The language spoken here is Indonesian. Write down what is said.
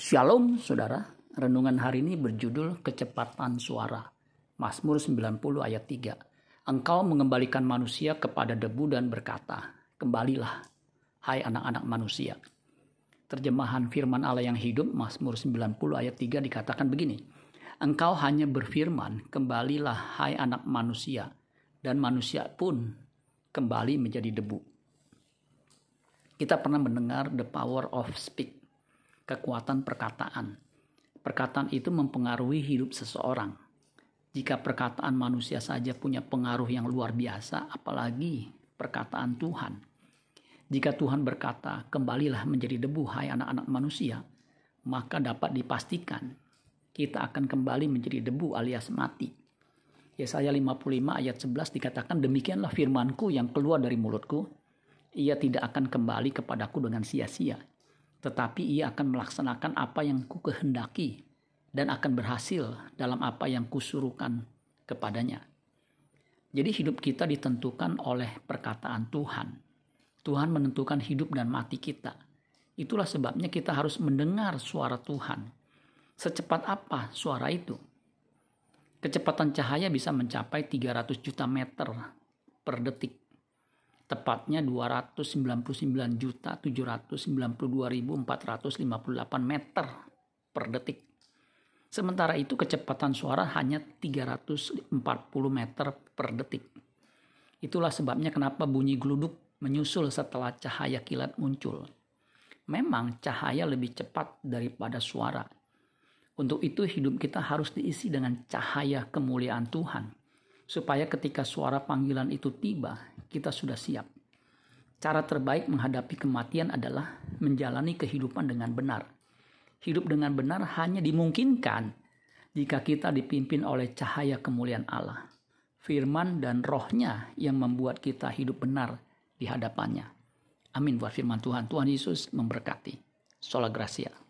Shalom saudara, renungan hari ini berjudul kecepatan suara. Mazmur 90 ayat 3. Engkau mengembalikan manusia kepada debu dan berkata, Kembalilah, hai anak-anak manusia. Terjemahan firman Allah yang hidup, Mazmur 90 ayat 3 dikatakan begini. Engkau hanya berfirman, kembalilah hai anak manusia, dan manusia pun kembali menjadi debu. Kita pernah mendengar the power of speak kekuatan perkataan. Perkataan itu mempengaruhi hidup seseorang. Jika perkataan manusia saja punya pengaruh yang luar biasa, apalagi perkataan Tuhan. Jika Tuhan berkata, "Kembalilah menjadi debu, hai anak-anak manusia," maka dapat dipastikan kita akan kembali menjadi debu alias mati. Yesaya 55 ayat 11 dikatakan, "Demikianlah firmanku yang keluar dari mulutku, ia tidak akan kembali kepadaku dengan sia-sia, tetapi ia akan melaksanakan apa yang ku kehendaki dan akan berhasil dalam apa yang kusuruhkan kepadanya. Jadi hidup kita ditentukan oleh perkataan Tuhan. Tuhan menentukan hidup dan mati kita. Itulah sebabnya kita harus mendengar suara Tuhan. Secepat apa suara itu? Kecepatan cahaya bisa mencapai 300 juta meter per detik tepatnya 299.792.458 meter per detik. Sementara itu kecepatan suara hanya 340 meter per detik. Itulah sebabnya kenapa bunyi geluduk menyusul setelah cahaya kilat muncul. Memang cahaya lebih cepat daripada suara. Untuk itu hidup kita harus diisi dengan cahaya kemuliaan Tuhan supaya ketika suara panggilan itu tiba, kita sudah siap. Cara terbaik menghadapi kematian adalah menjalani kehidupan dengan benar. Hidup dengan benar hanya dimungkinkan jika kita dipimpin oleh cahaya kemuliaan Allah. Firman dan rohnya yang membuat kita hidup benar di hadapannya. Amin buat firman Tuhan. Tuhan Yesus memberkati. Sola Gracia.